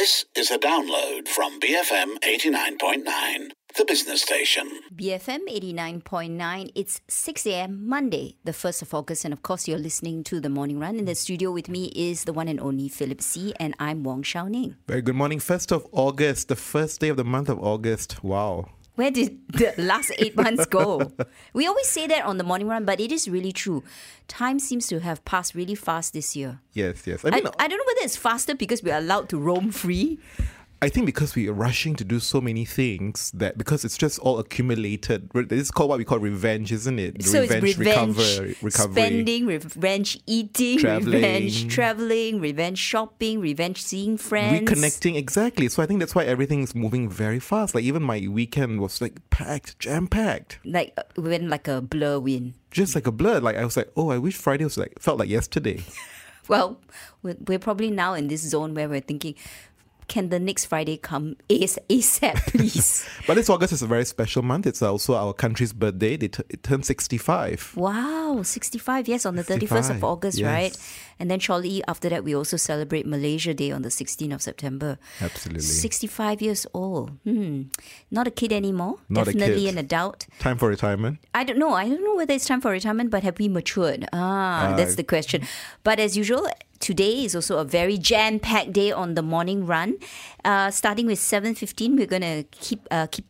This is a download from BFM 89.9, the business station. BFM 89.9. It's 6 a.m. Monday, the 1st of August. And of course, you're listening to The Morning Run. In the studio with me is the one and only Philip See And I'm Wong Shao Ning. Very good morning. 1st of August, the first day of the month of August. Wow. Where did the last eight months go? We always say that on the morning run, but it is really true. Time seems to have passed really fast this year. Yes, yes. I, I I don't know whether it's faster because we're allowed to roam free. I think because we are rushing to do so many things that because it's just all accumulated. This is called what we call revenge, isn't it? So revenge, it's revenge, recover, recovery. spending, revenge eating, Travelling. revenge traveling, revenge shopping, revenge seeing friends. Reconnecting, exactly. So I think that's why everything is moving very fast. Like even my weekend was like packed, jam packed. Like uh, when like a blur win. Just like a blur. Like I was like, oh, I wish Friday was like felt like yesterday. Well, we're we're probably now in this zone where we're thinking, can the next Friday come AS- ASAP, please? but this August is a very special month. It's also our country's birthday. They t- it turned sixty-five. wow, 65 yes on the 31st of August, yes. right? And then shortly after that, we also celebrate Malaysia Day on the 16th of September. Absolutely. 65 years old. Hmm. Not a kid anymore. Not a Definitely an adult. Time for retirement. I don't know. I don't know whether it's time for retirement, but have we matured? Ah, Uh, that's the question. But as usual, today is also a very jam-packed day on the morning run. Uh, starting with seven fifteen, we're gonna keep uh, keep.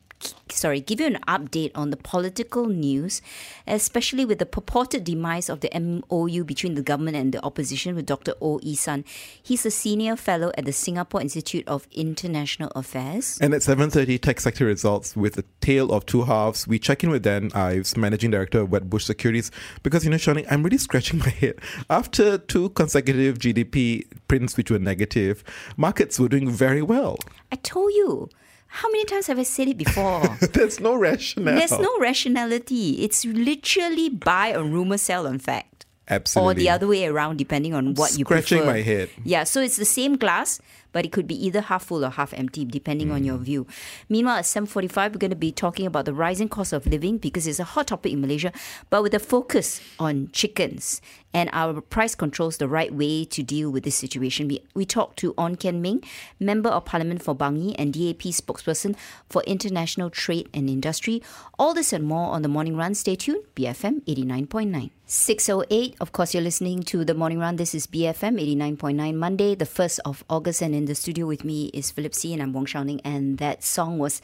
Sorry, give you an update on the political news, especially with the purported demise of the MOU between the government and the opposition with Dr. O. Isan. He's a senior fellow at the Singapore Institute of International Affairs. And at 7.30, Tech Sector Results with a tale of two halves. We check in with Dan Ives, Managing Director of Wedbush Securities, because, you know, Shao Ning, I'm really scratching my head. After two consecutive GDP prints which were negative, markets were doing very well. I told you. How many times have I said it before? There's no rationale. There's no rationality. It's literally buy on rumor, sell on fact. Absolutely. Or the other way around, depending on what you prefer. Scratching my head. Yeah, so it's the same glass, but it could be either half full or half empty, depending on your Hmm. view. Meanwhile, at 7.45, we're going to be talking about the rising cost of living because it's a hot topic in Malaysia, but with a focus on chickens and our price controls the right way to deal with this situation. We, we talked to Ong Kian Ming, Member of Parliament for Bangi and DAP spokesperson for International Trade and Industry. All this and more on the Morning Run. Stay tuned, BFM 89.9. 608, of course, you're listening to the Morning Run. This is BFM 89.9, Monday, the 1st of August. And in the studio with me is Philip See and I'm Wong Shao Ning. And that song was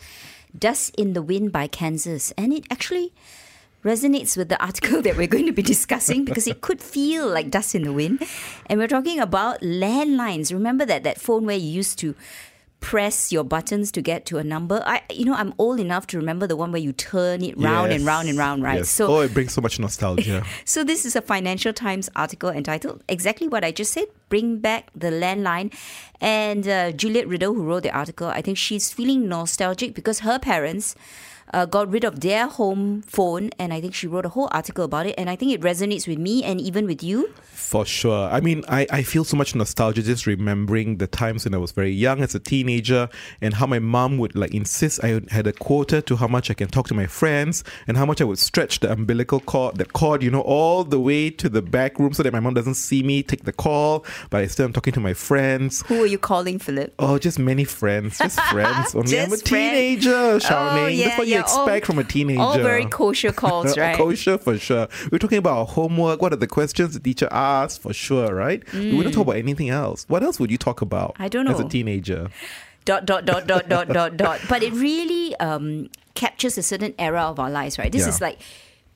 Dust in the Wind by Kansas. And it actually resonates with the article that we're going to be discussing because it could feel like dust in the wind. And we're talking about landlines. Remember that that phone where you used to press your buttons to get to a number? I you know, I'm old enough to remember the one where you turn it round and round and round, right? Yes. So oh, it brings so much nostalgia. so this is a Financial Times article entitled exactly what I just said: "Bring back the landline." And uh, Juliet Riddle, who wrote the article, I think she's feeling nostalgic because her parents. Uh, got rid of their home phone, and I think she wrote a whole article about it. And I think it resonates with me and even with you. For sure. I mean, I, I feel so much nostalgia just remembering the times when I was very young as a teenager and how my mom would like insist I had a quota to how much I can talk to my friends and how much I would stretch the umbilical cord, the cord, you know, all the way to the back room so that my mom doesn't see me take the call, but I still am talking to my friends. Who are you calling, Philip? Oh, just many friends, just friends. Only I'm a Just friends. teenager, Shao Oh, yeah, That's what yeah, you expect all- from a teenager. All very kosher calls, right? Kosher for sure. We're talking about homework. What are the questions the teacher asks for sure, right? We wouldn't talk about anything else. What else would you talk about? Mm. I don't know. As a teenager. dot dot dot dot dot dot dot. But it really um, captures a certain era of our lives, right? This Yeah. is like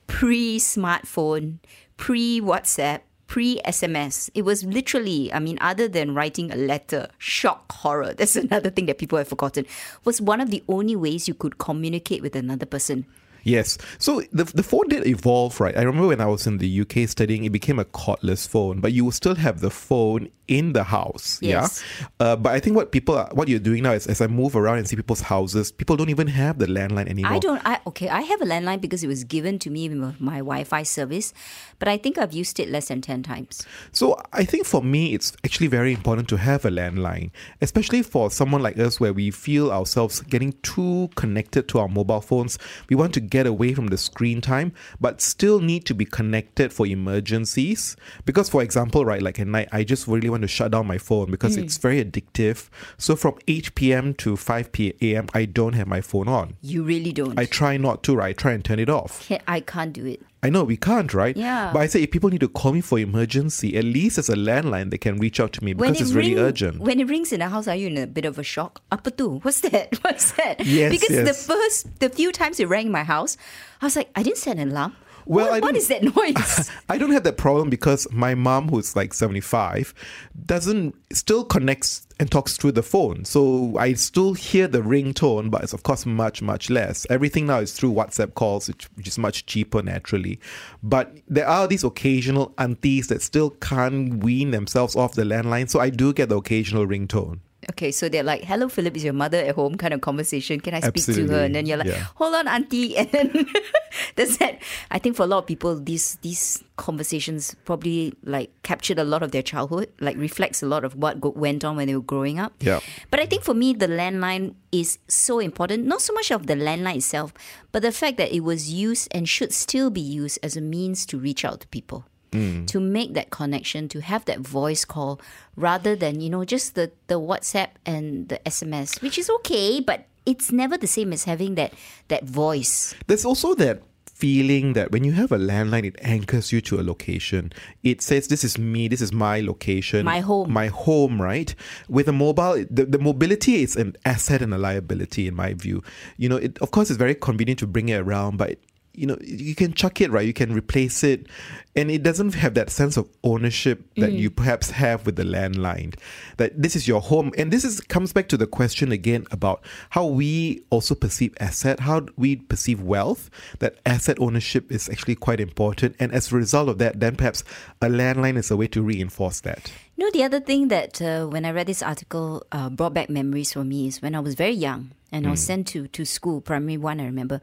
pre-smartphone, pre-WhatsApp, pre-SMS. It was literally, I mean, other than writing a letter, shock horror. That's another thing that people have forgotten. Was one of the only ways you could communicate with another person. Yes. So the, the phone did evolve, right? I remember when I was in the UK studying, it became a cordless phone, but you still have the phone in the house. Yes. Yeah. Uh, but I think what people, are, what you're doing now is, as I move around and see people's houses, people don't even have the landline anymore. I don't. I okay. I have a landline because it was given to me with my Wi-Fi service, but I think I've used it less than ten times. So I think for me, it's actually very important to have a landline, especially for someone like us where we feel ourselves getting too connected to our mobile phones. We want to get away from the screen time, but still need to be connected for emergencies. Because, for example, right, like at night, I just really want to shut down my phone because Mm. it's very addictive. So from 8 p.m. to 5 p.m., I don't have my phone on. You really don't. I try not to, right? I try and turn it off. I can't do it. I know we can't, right? Yeah. But I say if people need to call me for emergency, at least as a landline, they can reach out to me because it it's really urgent. When it rings in the house, are you in a bit of a shock? Apa tu? What's that? What's that? Yes, Because the first, the few times it rang in my house, I was like, I didn't set an alarm. Well, what, what that noise? I don't have that problem because my mom, who's like 75, doesn't still connects and talks through the phone. So I still hear the ringtone, but it's of course much, much less. Everything now is through WhatsApp calls, which, which is much cheaper naturally. But there are these occasional aunties that still can't wean themselves off the landline. So I do get the occasional ringtone. Okay, so they're like, "Hello, Philip, is your mother at home?" Kind of conversation. Can I speak to her? And then you're like, yeah. "Hold on, auntie." And then there's that. I think for a lot of people, these these conversations probably like captured a lot of their childhood, like reflects a lot of what go- went on when they were growing up. Yeah. But I think for me, the landline is so important. Not so much of the landline itself, but the fact that it was used and should still be used as a means to reach out to people. Mm. To make that connection, to have that voice call rather than, you know, just the, the WhatsApp and the SMS, which is okay, but it's never the same as having that that voice. There's also that feeling that when you have a landline, it anchors you to a location. It says, This is me, this is my location. My home. My home, right? With a mobile, the, the mobility is an asset and a liability, in my view. You know, it, of course, it's very convenient to bring it around, but you know you can chuck it right? You can replace it. And it doesn't have that sense of ownership that you mm. perhaps have with the landline. That this is your home. And this is comes back to the question again about how we also perceive asset how we perceive wealth that asset ownership is actually quite important. And as a result of that then perhaps a landline is a way to reinforce that You know, the other thing that uh, when I read this article uh, brought back memories for me is when I was very young and I was sent to, to school, primary one, I remember.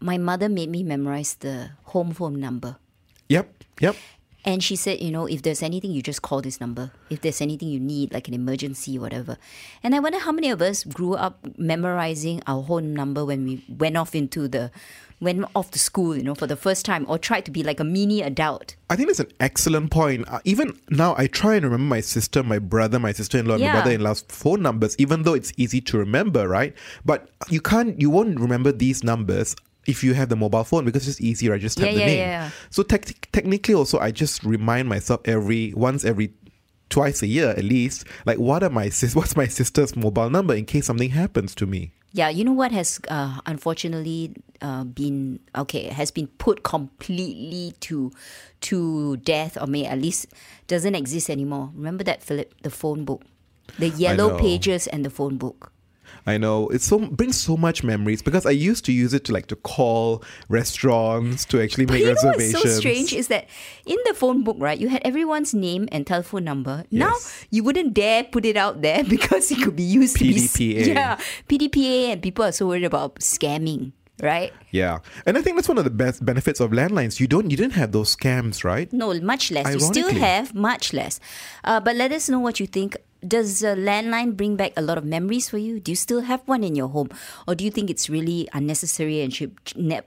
My mother made me memorize the home phone number. yep yep And she said, you know, if there's anything, you just call this number. If there's anything you need, like an emergency, whatever. And I wonder how many of us grew up memorizing our home number when we went off into the, went off to school, you know, for the first time, or tried to be like a mini adult. I think that's an excellent point. Uh, even now, I try and remember my sister, my brother, my sister-in-law, and my brother-in-law's phone numbers, even though it's easy to remember, right? But you can't, you won't remember these numbers if you have the mobile phone because it's just easier. I just type Yeah, the yeah, name. yeah. So tec- technically, also, I just remind myself every once every twice a year at least, like what are my sis- what's my sister's mobile number in case something happens to me. Yeah, you know what has uh, unfortunately uh, been okay has been put completely to to death, or may at least doesn't exist anymore. Remember that Philip, the phone book, the yellow pages and the phone book. I know it so brings so much memories because I used to use it to like to call restaurants to actually make you know reservations. what's so strange is that in the phone book, right, you had everyone's name and telephone number. Now you wouldn't dare put it out there because it could be used to PDPA. be yeah PDPA, and people are so worried about scamming, right? Yeah, and I think that's one of the best benefits of landlines. You don't, you didn't have those scams, right? No, much less. You still have much less. Uh, but let us know what you think. Does a landline bring back a lot of memories for you? Do you still have one in your home, or do you think it's really unnecessary and should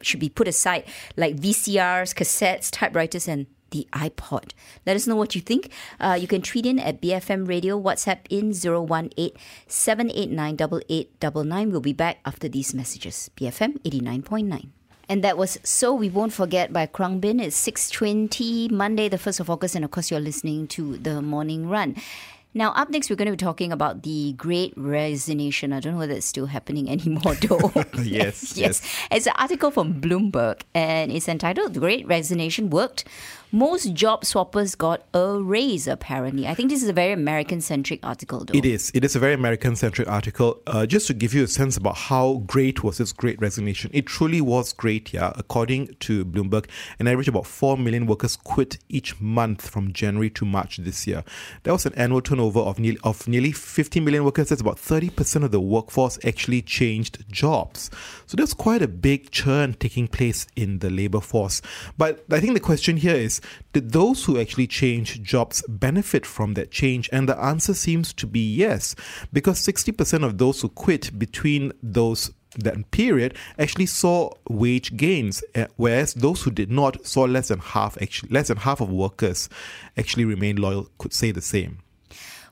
should be put aside, like VCRs, cassettes, typewriters, and the iPod? Let us know what you think. Uh, you can tweet in at BFM Radio, WhatsApp in 018 789 8899. We'll be back after these messages. BFM 89.9. And that was So We Won't Forget by Khruangbin. It's 6.20, Monday, the 1st of August. And of course, you're listening to The Morning Run. Now, up next, we're going to be talking about the Great Resignation. I don't know whether it's still happening anymore, though. Yes, yes. It's an article from Bloomberg, and it's entitled The Great Resignation Worked. Most job swappers got a raise, apparently. I think this is a very American centric article, though. It is. It is a very American centric article. Uh, just to give you a sense about how great was this great resignation, it truly was great, yeah. According to Bloomberg, an average about 4 million workers quit each month from January to March this year. That was an annual turnover of, of nearly 50 million workers. That's about 30% of the workforce actually changed jobs. So there's quite a big churn taking place in the labor force. But I think the question here is did those who actually change jobs benefit from that change? And the answer seems to be yes, because 60% of those who quit between those that period actually saw wage gains, eh, whereas those who did not saw less than half. Actually, less than half of workers actually remained loyal. Could say the same.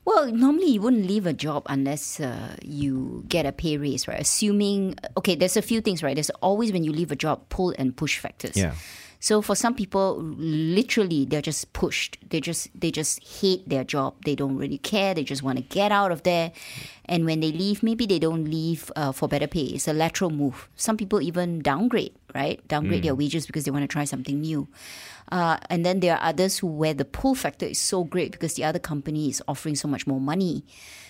Well, normally you wouldn't leave a job unless uh, you get a pay raise, right? Assuming, okay, there's a few things, right? There's always when you leave a job, pull and push factors. Yeah. So for some people, literally, they're just pushed. They just they just hate their job. They don't really care. They just want to get out of there. And when they leave, maybe they don't leave uh, for better pay. It's a lateral move. Some people even downgrade, right? Downgrade their wages because they want to try something new. Uh, and then there are others who where the pull factor is so great because the other company is offering so much more money.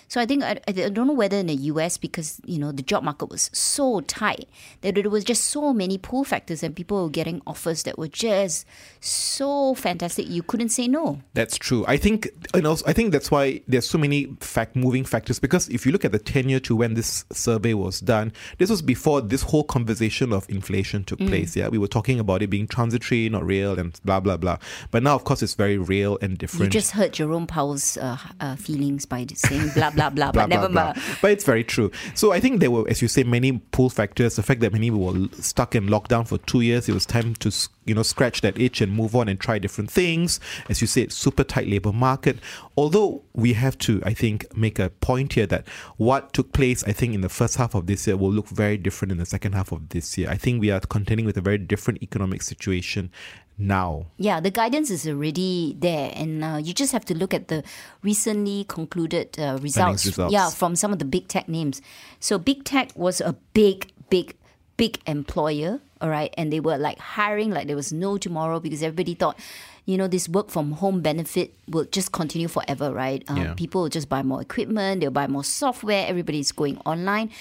So I think I, I don't know whether in the US because you know the job market was so tight that there was just so many pull factors and people were getting offers that were just so fantastic you couldn't say no. That's true. I think, and also, I think that's why there's so many fact moving factors. Because if you look at the tenure to when this survey was done, this was before this whole conversation of inflation took place. Yeah, we were talking about it being transitory, not real, and blah blah blah. But now, of course, it's very real and different. You just hurt Jerome Powell's uh, uh, feelings by saying blah blah blah, but never mind. But it's very true. So I think there were, as you say, many pull factors. The fact that many were stuck in lockdown for two years, it was time to you know scratch that itch and move on and try different things. As you said, super tight labor market. Although we have to, I think, make a point here that what took place, I think, in the first half of this year will look very different in the second half of this year. I think we are contending with a very different economic situation now. Yeah, the guidance is already there, and uh, you just have to look at the recently concluded uh, results. results. Yeah, from some of the big tech names. So big tech was a big, big, big employer. All right, and they were like hiring like there was no tomorrow because everybody thought. You know, this work from home benefit will just continue forever, right? Um, Yeah. People will just buy more equipment, they'll buy more software, everybody's going online.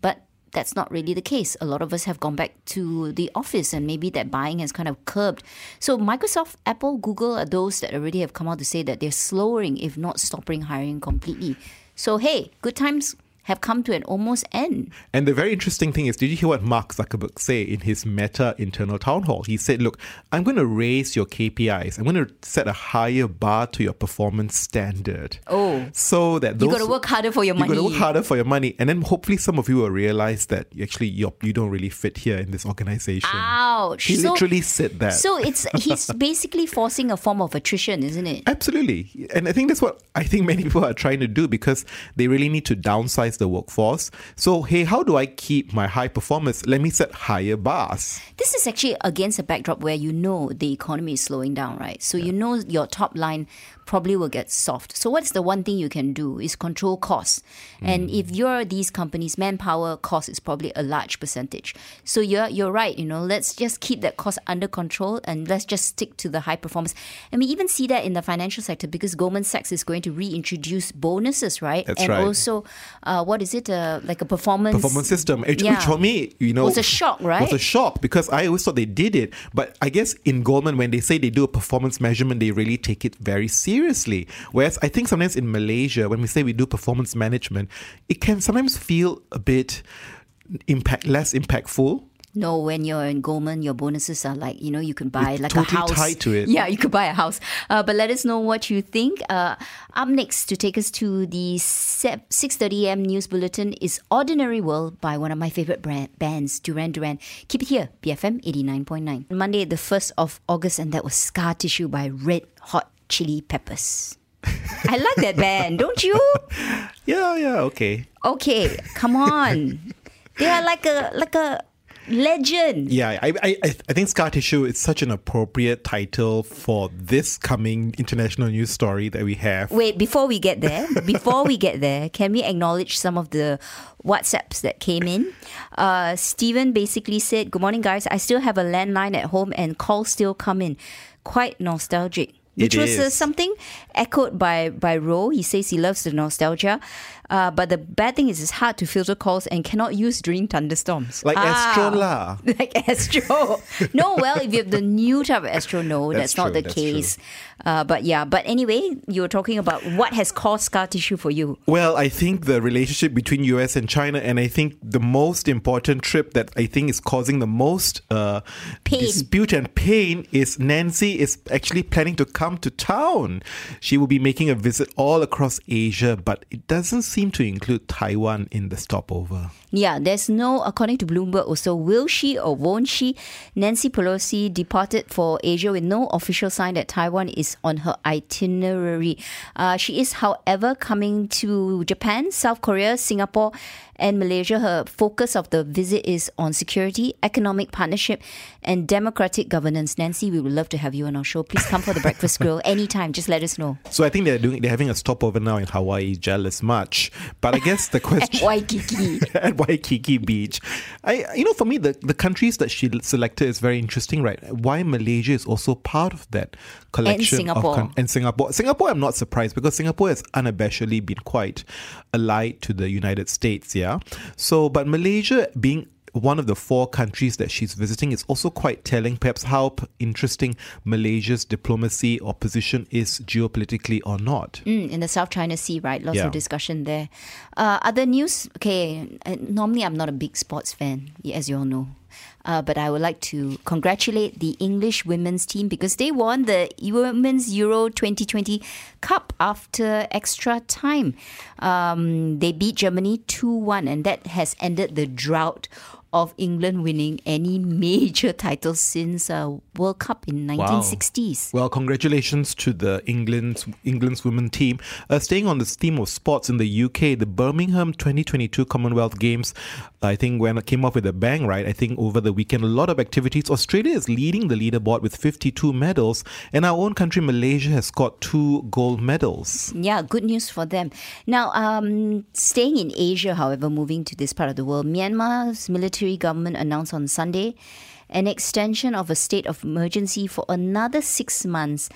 But that's not really the case. A lot of us have gone back to the office and maybe that buying has kind of curbed. So Microsoft, Apple, Google are those that already have come out to say that they're slowing, if not stopping hiring completely. So hey, good times have come to an almost end. And the very interesting thing is, did you hear what Mark Zuckerberg say in his Meta internal town hall? He said, "Look, I'm going to raise your KPIs. I'm going to set a higher bar to your performance standard. Oh. so that those You got to work harder for your money. you got to work harder for your money, and then hopefully some of you will realize that actually you're, you don't really fit here in this organization. Ouch. He So- literally said that. So it's he's basically forcing a form of attrition, isn't it? Absolutely. And I think that's what I think many people are trying to do because they really need to downsize the workforce. So, hey, how do I keep my high performance? Let me set higher bars. This is actually against a backdrop where you know the economy is slowing down, right? So you know your top line probably will get soft. So what's the one thing you can do is control costs. And if you're these companies, manpower cost is probably a large percentage. So you're you're right, you know, let's just keep that cost under control and let's just stick to the high performance. And we even see that in the financial sector because Goldman Sachs is going to reintroduce bonuses, right? That's and right. also uh, what is it? Uh, like a performance Performance system, which, Yeah. which for me, you know, It Was a shock, right? Was a shock because I always thought they did it, but I guess in Goldman, when they say they do a performance measurement, they really take it very seriously. Whereas I think sometimes in Malaysia, when we say we do performance management, it can sometimes feel a bit impact less impactful. No, when you're in Goldman, your bonuses are like, you know, you can buy like totally a house. tied to it. Yeah, you could buy a house. Uh, but let us know what you think. Uh, up next to take us to the 6.30 am news bulletin is Ordinary World by one of my favorite brand, bands, Duran Duran. Keep it here, BFM 89.9. Monday, the 1st of August, and that was Scar Tissue by Red Hot Chili Peppers. I like that band, don't you? Yeah, yeah, okay. Okay, come on. They are like a like a legend. Yeah, I, I, I think Scar Tissue is such an appropriate title for this coming international news story that we have. Wait, before we get there, before we get there, can we acknowledge some of the WhatsApps that came in? Uh, Stephen basically said, Good morning, guys. I still have a landline at home and calls still come in. Quite nostalgic. Which It was uh, something echoed by by Ro. He says he loves the nostalgia, uh, but the bad thing is it's hard to filter calls and cannot use during thunderstorms. Like Ah. Astro lah. like Astro. no, well, if you have the new type of Astro, no, That's that's, not true, the that's case. Uh, but yeah, but anyway, you were talking about what has caused scar tissue for you. Well, I think the relationship between US and China, and I think the most important trip that I think is causing the most uh, dispute and pain is Nancy is actually planning to come to town. She will be making a visit all across Asia, but it doesn't seem seem to include Taiwan in the stopover. Yeah, there's no, according to Bloomberg, also, will she or won't she? Nancy Pelosi departed for Asia with no official sign that Taiwan is on her itinerary. Uh, she is, however, coming to Japan, South Korea, Singapore, and Malaysia. Her focus of the visit is on security, economic partnership, and democratic governance. Nancy, we would love to have you on our show. Please come for the breakfast grill anytime. Just let us know. So I think they're doing they're having a stopover now in Hawaii. Jealous much, but I guess the question at Waikiki. at Waikiki Beach. I, you know, for me, the, the countries that she selected is very interesting, right? Why Malaysia is also part of that collection Singapore. of coun- and Singapore. Singapore, I'm not surprised because Singapore has unabashedly been quite allied to the United States, yeah. So, but Malaysia being one of the four countries that she's visiting is also quite telling, perhaps, how p- interesting Malaysia's diplomacy or position is geopolitically or not. Mm, in the South China Sea, right? Lots Yeah. of discussion there. Uh, other news? Okay, uh, normally I'm not a big sports fan, as you all know. Uh, but I would like to congratulate the English women's team because they won the Women's Euro 2020 Cup after extra time. Um, they beat Germany 2 1, and that has ended the drought of England winning any major title since uh, World Cup in 1960s. Well, congratulations to the England's England's women team. Uh, staying on this theme of sports in the UK, the Birmingham 2022 Commonwealth Games, I think when it came off with a bang, right? I think over the weekend, a lot of activities. Australia is leading the leaderboard with 52 medals, and our own country, Malaysia, has got two gold medals. Yeah, good news for them. Now, um, staying in Asia, however, moving to this part of the world, Myanmar's military government announced on Sunday an extension of a state of emergency for another six months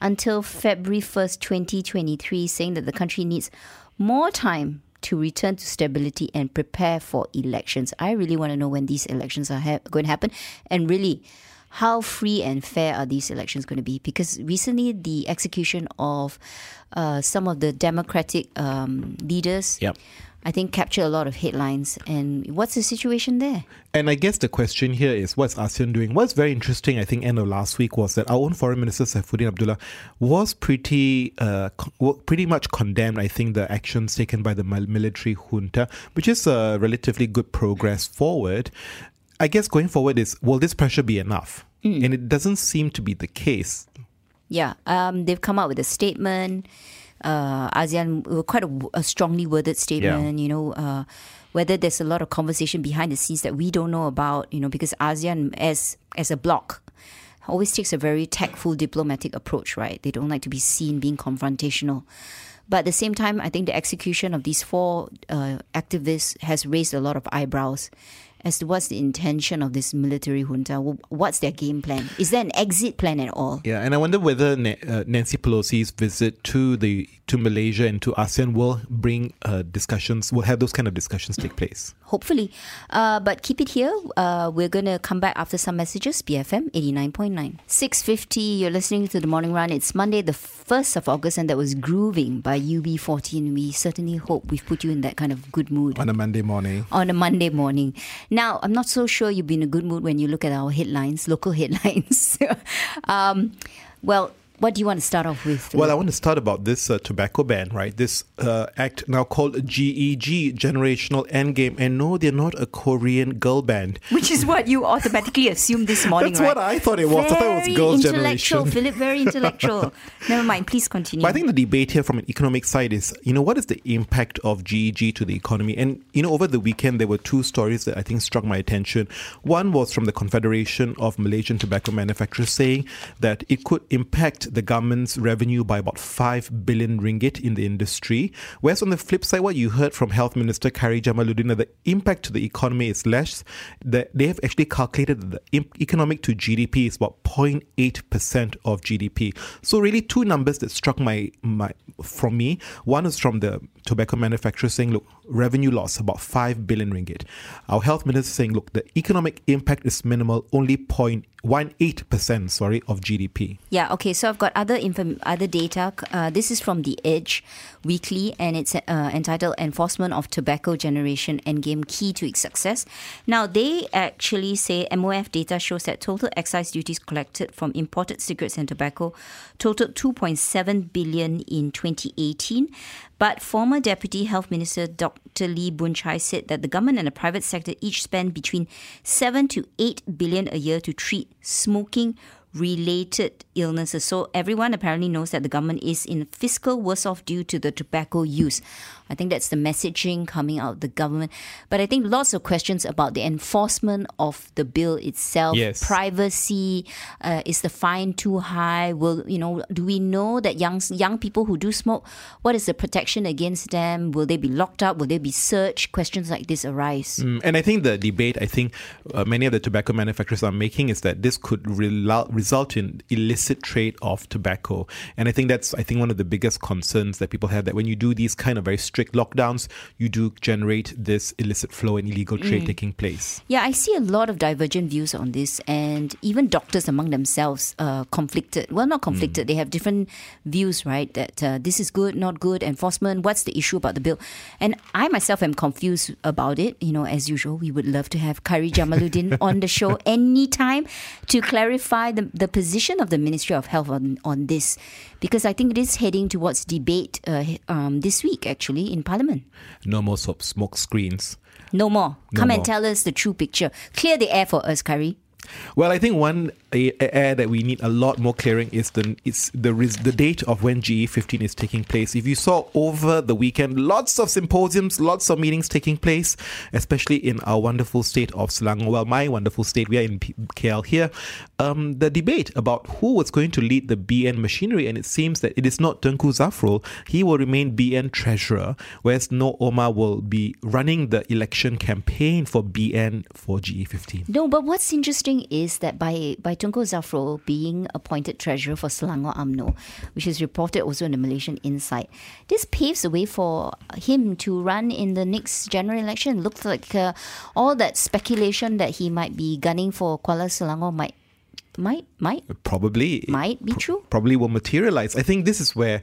until February 1st, 2023, saying that the country needs more time to return to stability and prepare for elections. I really want to know when these elections are ha- going to happen and really how free and fair are these elections going to be? Because recently, the execution of uh, some of the democratic um, leaders, Yep. I think, captured a lot of headlines. And what's the situation there? And I guess the question here is what's ASEAN doing? What's very interesting, I think, end of last week was that our own Foreign Minister Saifuddin Abdullah was pretty, uh, co- pretty much condemned. I think the actions taken by the military junta, which is a relatively good progress forward. I guess going forward is will this pressure be enough? And it doesn't seem to be the case. Yeah, um, they've come out with a statement. Uh, ASEAN, uh, quite a, a strongly worded statement. You know, uh, whether there's a lot of conversation behind the scenes that we don't know about. You know, because ASEAN as as a bloc always takes a very tactful diplomatic approach. Right? They don't like to be seen being confrontational. But at the same time, I think the execution of these four uh, activists has raised a lot of eyebrows as to what's the intention of this military junta. What's their game plan? Is there an exit plan at all? Yeah, and I wonder whether uh, Nancy Pelosi's visit to the to Malaysia and to ASEAN will bring uh, discussions, will have those kind of discussions take place. hopefully. Uh, but keep it here. Uh, we're going to come back after some messages. BFM 89.9. 6.50, you're listening to The Morning Run. It's Monday, the 1st of August, and that was Grooving by UB40. We certainly hope we've put you in that kind of good mood On a Monday morning. on a Monday morning. Now, I'm not so sure you'll be in a good mood when you look at our headlines, local headlines. um, well, what do you want to start off with? Well, I want to start about this uh, tobacco ban, right? This uh, act now called GEG, Generational Endgame. And no, they're not a Korean girl band. Which is what you automatically assumed this morning, That's right? what I thought it was. I thought it was Very girls' intellectual, generation. Philip, very intellectual. Never mind, please continue. But I think the debate here from an economic side is, you know, what is the impact of GEG to the economy? And, you know, over the weekend, there were two stories that I think struck my attention. One was from the Confederation of Malaysian Tobacco Manufacturers saying that it could impact the government's revenue by about 5 billion ringgit in the industry. Whereas on the flip side, what you heard from Health Minister Khairy Jamaluddin, the impact to the economy is less. That they have actually calculated that the economic to GDP is about 0.8% of GDP. So really two numbers that struck my, my from me. One is from the tobacco manufacturer saying, look, revenue loss about 5 billion ringgit. Our health minister saying, look, the economic impact is minimal, only 0.18% sorry of GDP. Yeah, okay. So I've got other inform- other data. Uh, this is from the Edge Weekly, and it's uh, entitled "Enforcement of Tobacco Generation Endgame Key to Its Success." Now they actually say MOF data shows that total excise duties collected from imported cigarettes and tobacco totaled 2.7 billion in 2018. But former Deputy Health Minister Dr. Lee Boon Chye said that the government and the private sector each spend between 7 to 8 billion a year to treat smoking related illnesses. So everyone apparently knows that the government is in fiscal worse off due to the tobacco use. I think that's the messaging coming out of the government. But I think lots of questions about the enforcement of the bill itself, Yes. privacy, uh, is the fine too high? Will you know? Do we know that young young people who do smoke, what is the protection against them? Will they be locked up? Will they be searched? Questions like this arise. Mm, And I think the debate, I think uh, many of the tobacco manufacturers are making is that this could relu- result in illicit trade of tobacco. And I think that's, I think, one of the biggest concerns that people have that when you do these kind of very strict lockdowns, you do generate this illicit flow and illegal trade taking place. Yeah, I see a lot of divergent views on this, and even doctors among themselves uh, conflicted. Well, not conflicted. They have different views, right? That uh, this is good, not good. Enforcement. What's the issue about the bill? And I myself am confused about it. You know, as usual, we would love to have Khairy Jamaluddin on the show anytime to clarify the, the position of the Ministry of Health on on this, because I think it is heading towards debate uh, um, this week, actually, in Parliament. No more so- smoke screens. No more. No Come and tell us the true picture. Clear the air for us, Khairy. Well, I think one air that we need a lot more clearing is the it's the the date of when GE15 is taking place. If you saw over the weekend, lots of symposiums, lots of meetings taking place, especially in our wonderful state of Selangor. Well, my wonderful state, we are in KL here. Um, the debate about who was going to lead the BN machinery, and it seems that it is not Tengku Zafrul. He will remain BN treasurer, whereas Noh Omar will be running the election campaign for BN for E GE15. No, but what's interesting is that by by Tunku Zafrul being appointed treasurer for Selangor UMNO, which is reported also in the Malaysian Insight, this paves the way for him to run in the next general election. Looks like uh, all that speculation that he might be gunning for Kuala Selangor might might might probably Might be true. probably will materialize i think this is where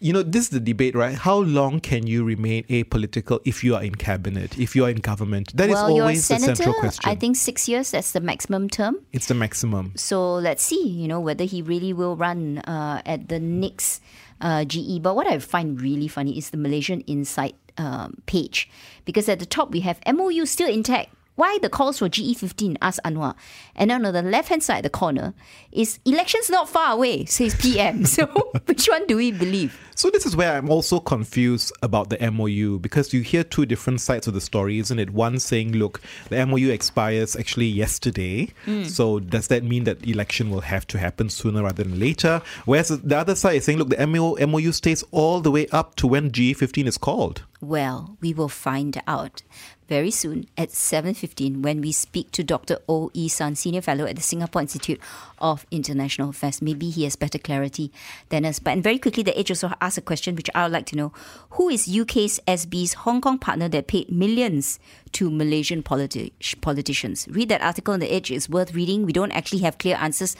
you know this is the debate right how long can you remain apolitical if you are in cabinet if you are in government That is well, a always the senator. central question I think six years that's the maximum term. it's the maximum So let's see, you know, whether he really will run uh, at the next uh, GE. But what I find really funny is the Malaysian Insight um, page, because at the top we have MOU still intact. Why the calls for GE15? Ask Anwar. And then on the left hand side, the corner is elections not far away, says PM. So which one do we believe? so this is where i'm also confused about the mou because you hear two different sides of the story isn't it one saying look the mou expires actually yesterday hmm. so does that mean that election will have to happen sooner rather than later whereas the other side is saying look the MOU, mou stays all the way up to when ge15 is called Well, we will find out very soon at 7.15 when we speak to Dr. O. E. San, Senior Fellow at the Singapore Institute of International Affairs. Maybe he has better clarity than us. But and very quickly, the Edge also asked a question which I would like to know. Who is UKSB's Hong Kong partner that paid millions to Malaysian politi- politicians? Read that article on the Edge. It's worth reading. We don't actually have clear answers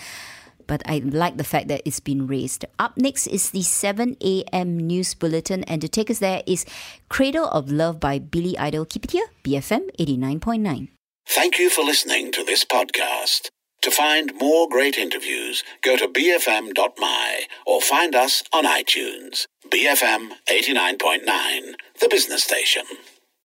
but I like the fact that it's been raised. Up next is the 7 a.m. news bulletin, and to take us there is Cradle of Love by Billy Idol. Keep it here, BFM 89.9. Thank you for listening to this podcast. To find more great interviews, go to bfm.my or find us on iTunes. BFM 89.9, the business station.